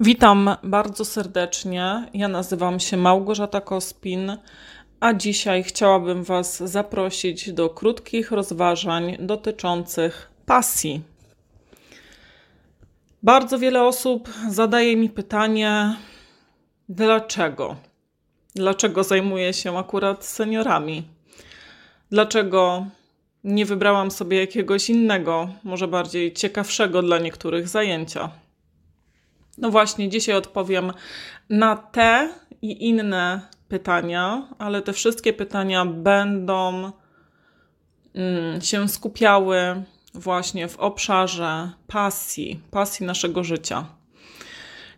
Witam bardzo serdecznie. Ja nazywam się Małgorzata Kospin, a dzisiaj chciałabym Was zaprosić do krótkich rozważań dotyczących pasji. Bardzo wiele osób zadaje mi pytanie, dlaczego? Dlaczego zajmuję się akurat seniorami? Dlaczego nie wybrałam sobie jakiegoś innego, może bardziej ciekawszego dla niektórych zajęcia? No właśnie, dzisiaj odpowiem na te i inne pytania, ale te wszystkie pytania będą mm, się skupiały właśnie w obszarze pasji, pasji naszego życia.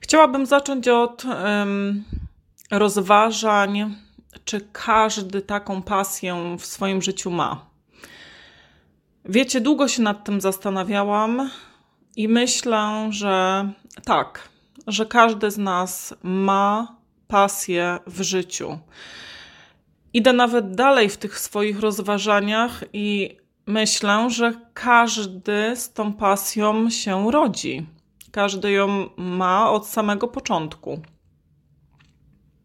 Chciałabym zacząć od um, rozważań, czy każdy taką pasję w swoim życiu ma. Wiecie, długo się nad tym zastanawiałam i myślę, że tak, że każdy z nas ma pasję w życiu. Idę nawet dalej w tych swoich rozważaniach i myślę, że każdy z tą pasją się rodzi. Każdy ją ma od samego początku.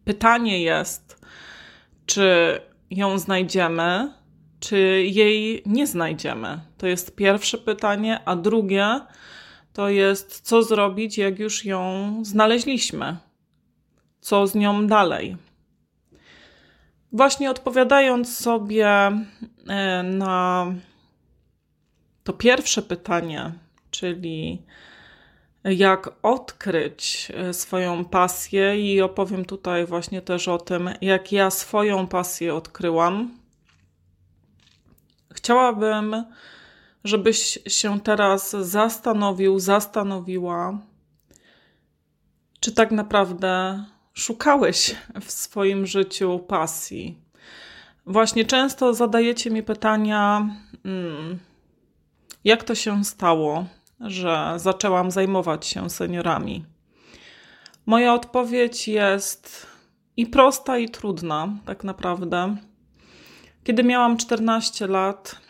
Pytanie jest, czy ją znajdziemy, czy jej nie znajdziemy. To jest pierwsze pytanie, a drugie to jest co zrobić, jak już ją znaleźliśmy. Co z nią dalej? Właśnie odpowiadając sobie e, na to pierwsze pytanie, czyli jak odkryć e, swoją pasję, i opowiem tutaj właśnie też o tym, jak ja swoją pasję odkryłam. Chciałabym żebyś się teraz zastanowił, zastanowiła, czy tak naprawdę szukałeś w swoim życiu pasji. Właśnie często zadajecie mi pytania, hmm, jak to się stało, że zaczęłam zajmować się seniorami. Moja odpowiedź jest i prosta, i trudna, tak naprawdę. Kiedy miałam 14 lat,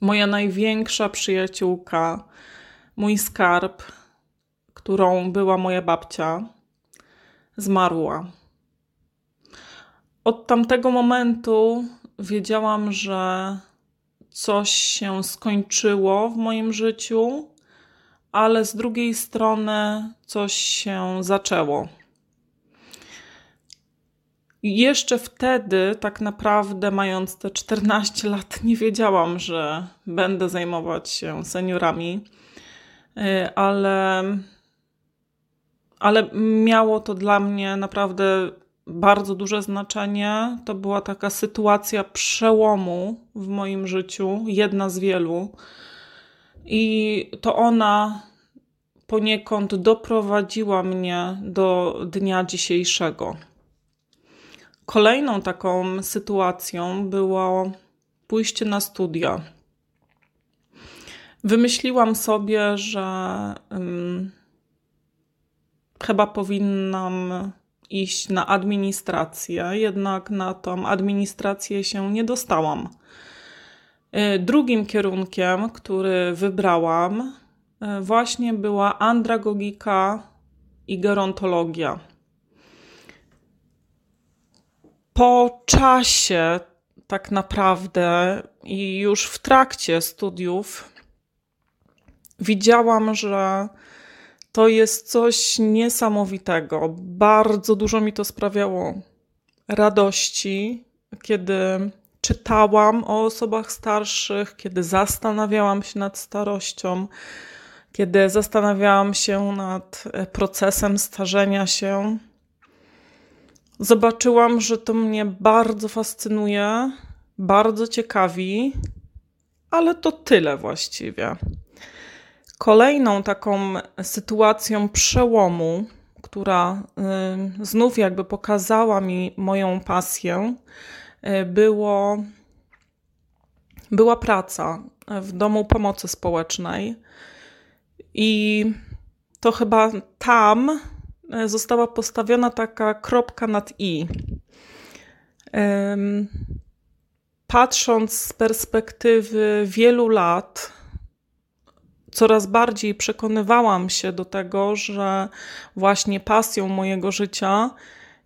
moja największa przyjaciółka, mój skarb, którą była moja babcia, zmarła. Od tamtego momentu wiedziałam, że coś się skończyło w moim życiu, ale z drugiej strony coś się zaczęło. Jeszcze wtedy, tak naprawdę, mając te 14 lat, nie wiedziałam, że będę zajmować się seniorami, y, ale, ale miało to dla mnie naprawdę bardzo duże znaczenie. To była taka sytuacja przełomu w moim życiu, jedna z wielu. I to ona poniekąd doprowadziła mnie do dnia dzisiejszego. Kolejną taką sytuacją było pójście na studia. Wymyśliłam sobie, że um, chyba powinnam iść na administrację, jednak na tą administrację się nie dostałam. Y, drugim kierunkiem, który wybrałam, y, właśnie była andragogika i gerontologia po czasie, tak naprawdę, i już w trakcie studiów, widziałam, że to jest coś niesamowitego. Bardzo dużo mi to sprawiało radości, kiedy czytałam o osobach starszych, kiedy zastanawiałam się nad starością, kiedy zastanawiałam się nad procesem starzenia się zobaczyłam, że to mnie bardzo fascynuje, bardzo ciekawi, ale to tyle właściwie. Kolejną taką sytuacją przełomu, która y, znów jakby pokazała mi moją pasję, y, było, była praca w domu pomocy społecznej. I to chyba tam została postawiona taka kropka nad i. Patrząc z perspektywy wielu lat, coraz bardziej przekonywałam się do tego, że właśnie pasją mojego życia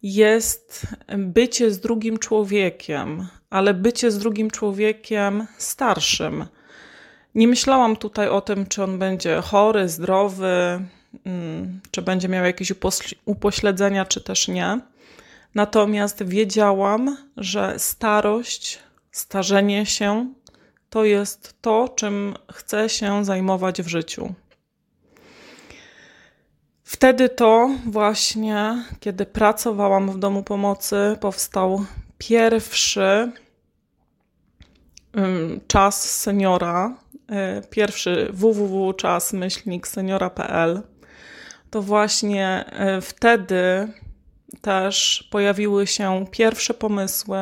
jest bycie z drugim człowiekiem, ale bycie z drugim człowiekiem starszym. Nie myślałam tutaj o tym, czy on będzie chory, zdrowy, czy będzie miał jakieś upośledzenia, czy też nie. Natomiast wiedziałam, że starość, starzenie się to jest to, czym chcę się zajmować w życiu. Wtedy to właśnie, kiedy pracowałam w domu pomocy, powstał pierwszy czas seniora, y, pierwszy www.czas-seniora.pl. To właśnie y, wtedy też pojawiły się pierwsze pomysły,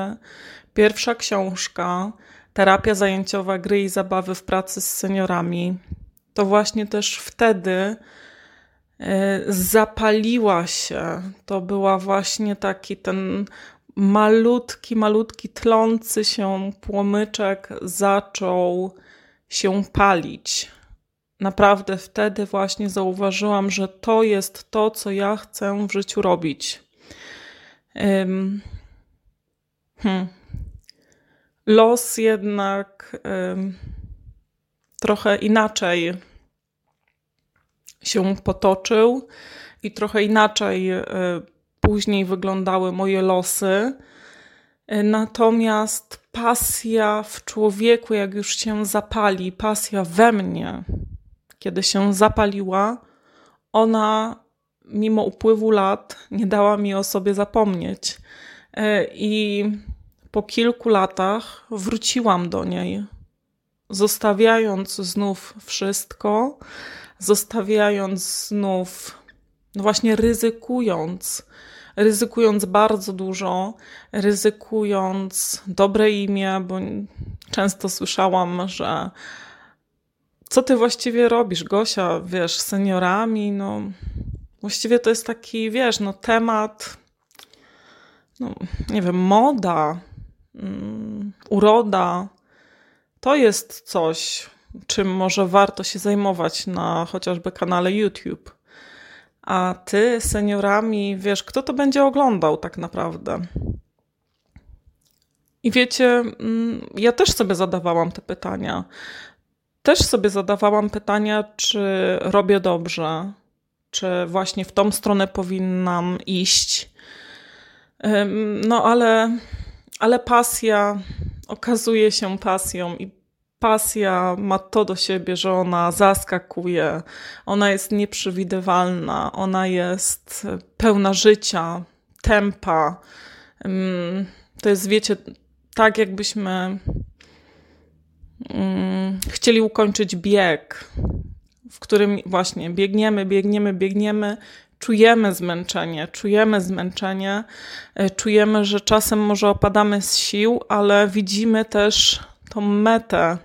pierwsza książka, terapia zajęciowa gry i zabawy w pracy z seniorami. To właśnie też wtedy e, zapaliła się. To była właśnie taki ten malutki, malutki, tlący się płomyczek zaczął się palić. Naprawdę wtedy właśnie zauważyłam, że to jest to, co ja chcę w życiu robić. Um, hmm los jednak y, trochę inaczej się potoczył i trochę inaczej y, później wyglądały moje losy. Y, natomiast pasja w człowieku, jak już się zapali, pasja we mnie, kiedy się zapaliła, ona mimo upływu lat nie dała mi o sobie zapomnieć. Y, I po kilku latach wróciłam do niej, zostawiając znów wszystko, zostawiając znów, no właśnie ryzykując, ryzykując bardzo dużo, ryzykując dobre imię, bo często słyszałam, że co ty właściwie robisz, Gosia, wiesz, seniorami, no właściwie to jest taki, wiesz, no temat, no nie wiem, moda, Mm, uroda to jest coś, czym może warto się zajmować na chociażby kanale YouTube. A ty seniorami, wiesz, kto to będzie oglądał tak naprawdę? I wiecie, mm, ja też sobie zadawałam te pytania. Też sobie zadawałam pytania, czy robię dobrze, czy właśnie w tą stronę powinnam iść. No ale ale pasja okazuje się pasją i pasja ma to do siebie, że ona zaskakuje, ona jest nieprzewidywalna, ona jest pełna życia, tempa. To jest, wiecie, tak jakbyśmy chcieli ukończyć bieg, w którym właśnie biegniemy, biegniemy, biegniemy, czujemy zmęczenie, czujemy zmęczenie, e, czujemy, że czasem może opadamy z sił, ale widzimy też tą metę,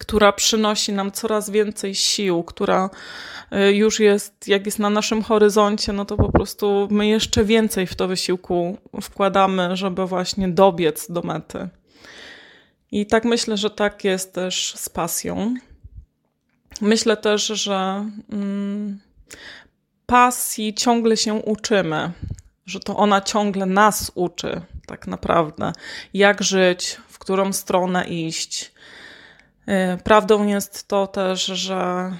która przynosi nam coraz więcej sił, która e, już jest, jak jest na naszym horyzoncie, no to po prostu my jeszcze więcej w to wysiłku wkładamy, żeby właśnie dobiec do mety. I tak myślę, że tak jest też z pasją. Myślę też, że mm, pasji ciągle się uczymy, że to ona ciągle nas uczy, tak naprawdę, jak żyć, w którą stronę iść. Y, prawdą jest to też, że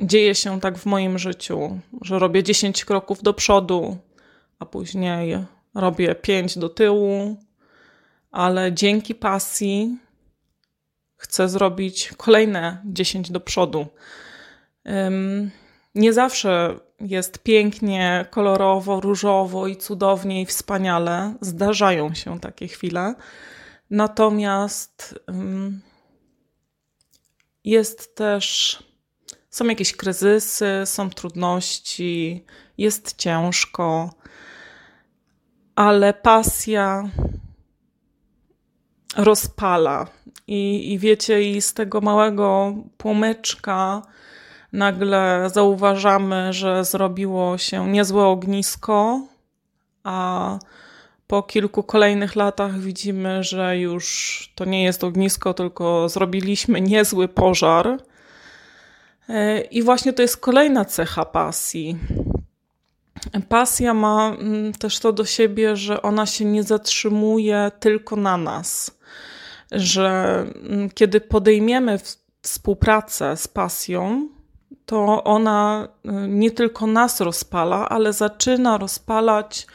dzieje się tak w moim życiu, że robię 10 kroków do przodu, a później robię 5 do tyłu, ale dzięki pasji chcę zrobić kolejne 10 do przodu. Nie zawsze jest pięknie, kolorowo, różowo i cudownie i wspaniale. Zdarzają się takie chwile. Natomiast jest też, są jakieś kryzysy, są trudności, jest ciężko, ale pasja rozpala. I, i wiecie, i z tego małego płomyczka nagle zauważamy, że zrobiło się niezłe ognisko, a po kilku kolejnych latach widzimy, że już to nie jest ognisko, tylko zrobiliśmy niezły pożar. E, I właśnie to jest kolejna cecha pasji. Pasja ma mm, też to do siebie, że ona się nie zatrzymuje tylko na nas. Że mm, kiedy podejmiemy współpracę z pasją, to ona y, nie tylko nas rozpala, ale zaczyna rozpalać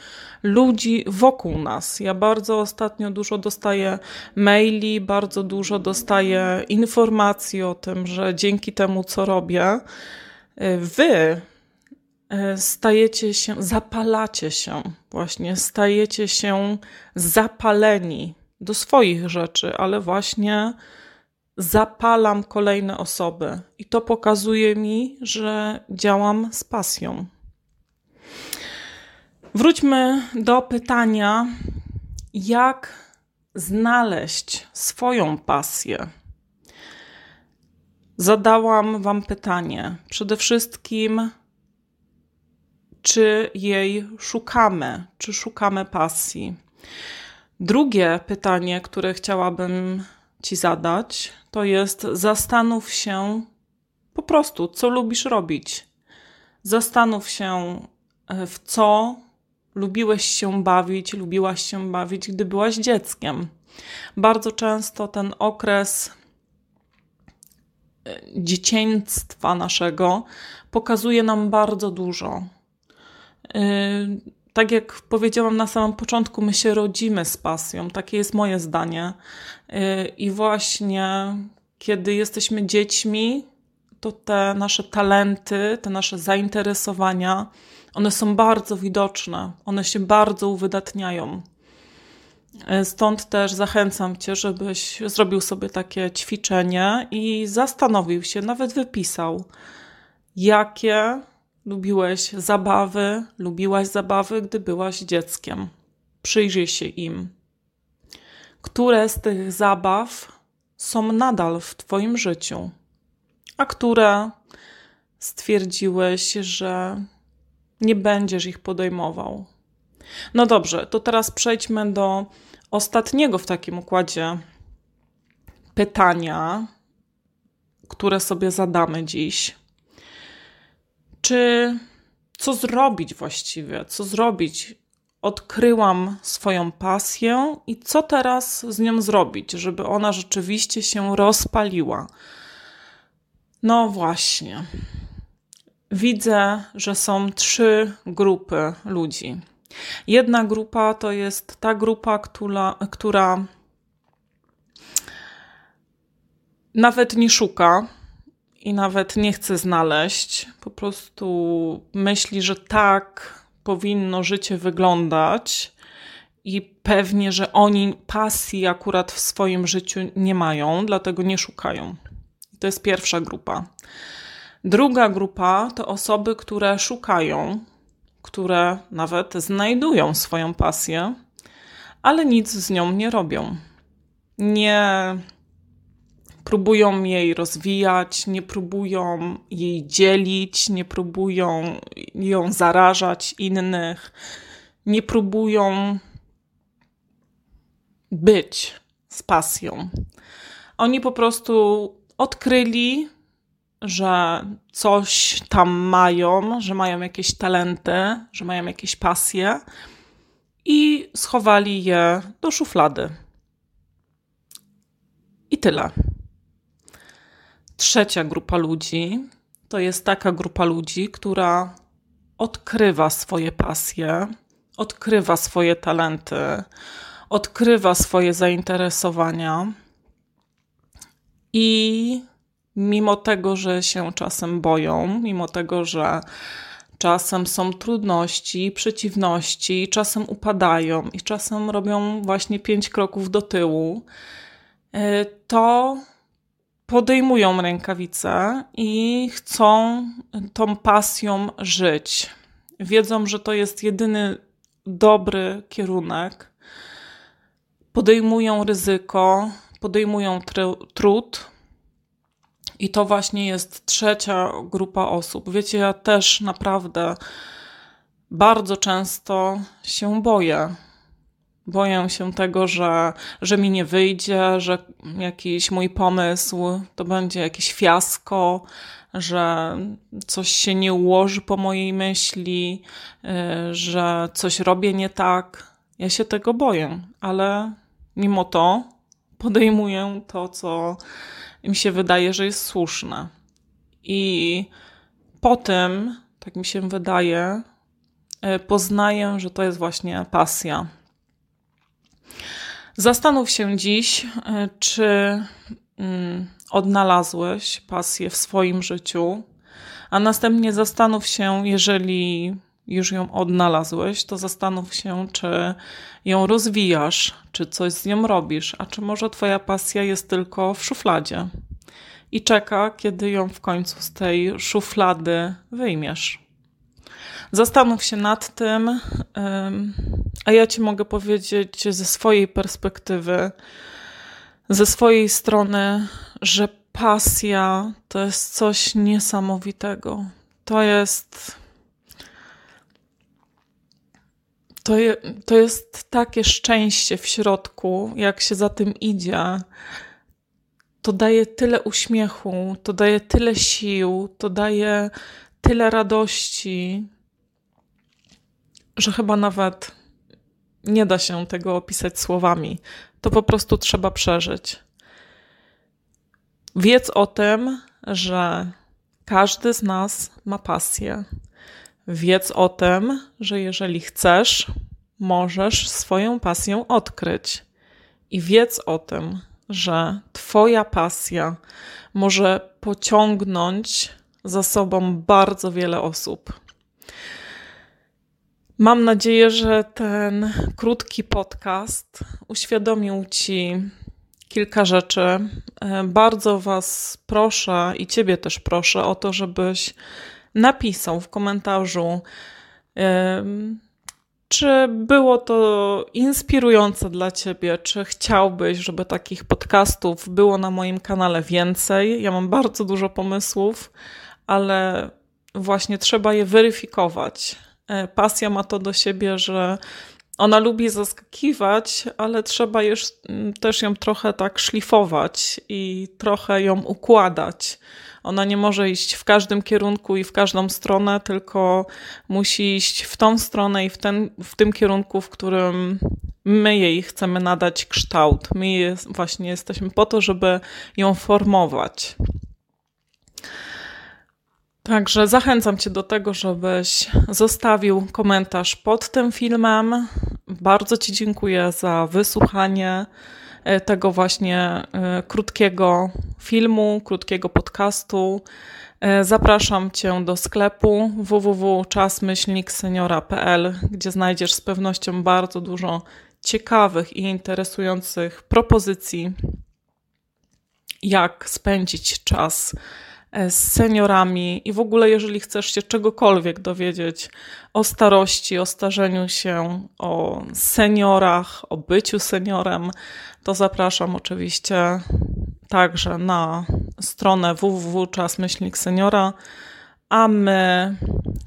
ludzi wokół nas. Ja bardzo ostatnio dużo dostaję maili, bardzo dużo dostaję informacji o tym, że dzięki temu, co robię, y, wy y, stajecie się, zapalacie się, właśnie stajecie się zapaleni do swoich rzeczy, ale właśnie zapalam kolejne osoby i to pokazuje mi, że działam z pasją. Wróćmy do pytania, jak znaleźć swoją pasję. Zadałam Wam pytanie, przede wszystkim, czy jej szukamy, czy szukamy pasji. Drugie pytanie, które chciałabym Ci zadać, to jest zastanów się po prostu, co lubisz robić. Zastanów się, e, w co lubiłeś się bawić, lubiłaś się bawić, gdy byłaś dzieckiem. Bardzo często ten okres e, dzieciństwa naszego pokazuje nam bardzo dużo. Tak jak powiedziałam na samym początku, my się rodzimy z pasją. Takie jest moje zdanie. Y, I właśnie kiedy jesteśmy dziećmi, to te nasze talenty, te nasze zainteresowania, one są bardzo widoczne, one się bardzo uwydatniają. Y, stąd też zachęcam Cię, żebyś zrobił sobie takie ćwiczenie i zastanowił się, nawet wypisał, jakie lubiłeś zabawy, lubiłaś zabawy, gdy byłaś dzieckiem. Przyjrzyj się im które z tych zabaw są nadal w Twoim życiu, a które stwierdziłeś, że nie będziesz ich podejmował. No dobrze, to teraz przejdźmy do ostatniego w takim układzie pytania, które sobie zadamy dziś. Czy co zrobić właściwie? Co zrobić, odkryłam swoją pasję i co teraz z nią zrobić, żeby ona rzeczywiście się rozpaliła. No właśnie. Widzę, że są trzy grupy ludzi. Jedna grupa to jest ta grupa, która, która nawet nie szuka i nawet nie chce znaleźć. Po prostu myśli, że tak, powinno życie wyglądać i pewnie, że oni pasji akurat w swoim życiu nie mają, dlatego nie szukają. To jest pierwsza grupa. Druga grupa to osoby, które szukają, które nawet znajdują swoją pasję, ale nic z nią nie robią. Nie próbują jej rozwijać, nie próbują jej dzielić, nie próbują ją zarażać innych, nie próbują być z pasją. Oni po prostu odkryli, że coś tam mają, że mają jakieś talenty, że mają jakieś pasje i schowali je do szuflady. I tyle. Trzecia grupa ludzi to jest taka grupa ludzi, która odkrywa swoje pasje, odkrywa swoje talenty, odkrywa swoje zainteresowania i mimo tego, że się czasem boją, mimo tego, że czasem są trudności, przeciwności, czasem upadają i czasem robią właśnie pięć kroków do tyłu, y, to podejmują rękawice i chcą tą pasją żyć. Wiedzą, że to jest jedyny dobry kierunek. Podejmują ryzyko, podejmują trud. I to właśnie jest trzecia grupa osób. Wiecie, ja też naprawdę bardzo często się boję. Boję się tego, że, że mi nie wyjdzie, że jakiś mój pomysł to będzie jakieś fiasko, że coś się nie ułoży po mojej myśli, y, że coś robię nie tak. Ja się tego boję, ale mimo to podejmuję to, co mi się wydaje, że jest słuszne. I po tym, tak mi się wydaje, y, poznaję, że to jest właśnie pasja. Zastanów się dziś, y, czy mm, odnalazłeś pasję w swoim życiu, a następnie zastanów się, jeżeli już ją odnalazłeś, to zastanów się, czy ją rozwijasz, czy coś z nią robisz, a czy może Twoja pasja jest tylko w szufladzie i czeka, kiedy ją w końcu z tej szuflady wyjmiesz. Zastanów się nad tym, a ja Ci mogę powiedzieć ze swojej perspektywy, ze swojej strony, że pasja to jest coś niesamowitego. To jest. To, je, to jest takie szczęście w środku, jak się za tym idzie. To daje tyle uśmiechu, to daje tyle sił, to daje tyle radości, że chyba nawet nie da się tego opisać słowami. To po prostu trzeba przeżyć. Wiedz o tym, że każdy z nas ma pasję. Wiedz o tym, że jeżeli chcesz, możesz swoją pasję odkryć. I wiedz o tym, że Twoja pasja może pociągnąć za sobą bardzo wiele osób. Mam nadzieję, że ten krótki podcast uświadomił Ci kilka rzeczy. E, bardzo Was proszę i Ciebie też proszę o to, żebyś napisał w komentarzu, czy było to inspirujące dla Ciebie, czy chciałbyś, żeby takich podcastów było na moim kanale więcej. Ja mam bardzo dużo pomysłów, ale właśnie trzeba je weryfikować E, pasja ma to do siebie, że ona lubi zaskakiwać, ale trzeba już, mm, też ją trochę tak szlifować i trochę ją układać. Ona nie może iść w każdym kierunku i w każdą stronę, tylko musi iść w tą stronę i w, ten, w tym kierunku, w którym my jej chcemy nadać kształt. My jest, właśnie jesteśmy po to, żeby ją formować. Także zachęcam Cię do tego, żebyś zostawił komentarz pod tym filmem. Bardzo Ci dziękuję za wysłuchanie e, tego właśnie e, krótkiego filmu, krótkiego podcastu. E, zapraszam Cię do sklepu www.czasmyślnikseniora.pl, gdzie znajdziesz z pewnością bardzo dużo ciekawych i interesujących propozycji, jak spędzić czas z seniorami i w ogóle, jeżeli chcesz się czegokolwiek dowiedzieć o starości, o starzeniu się, o seniorach, o byciu seniorem, to zapraszam oczywiście także na stronę www.czasmyślnik seniora, a my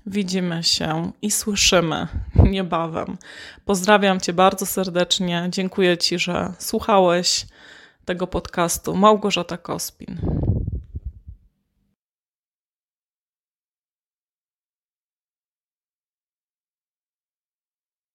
widzimy się i słyszymy niebawem. Pozdrawiam Cię bardzo serdecznie. Dziękuję Ci, że słuchałeś tego podcastu. Małgorzata Kospin.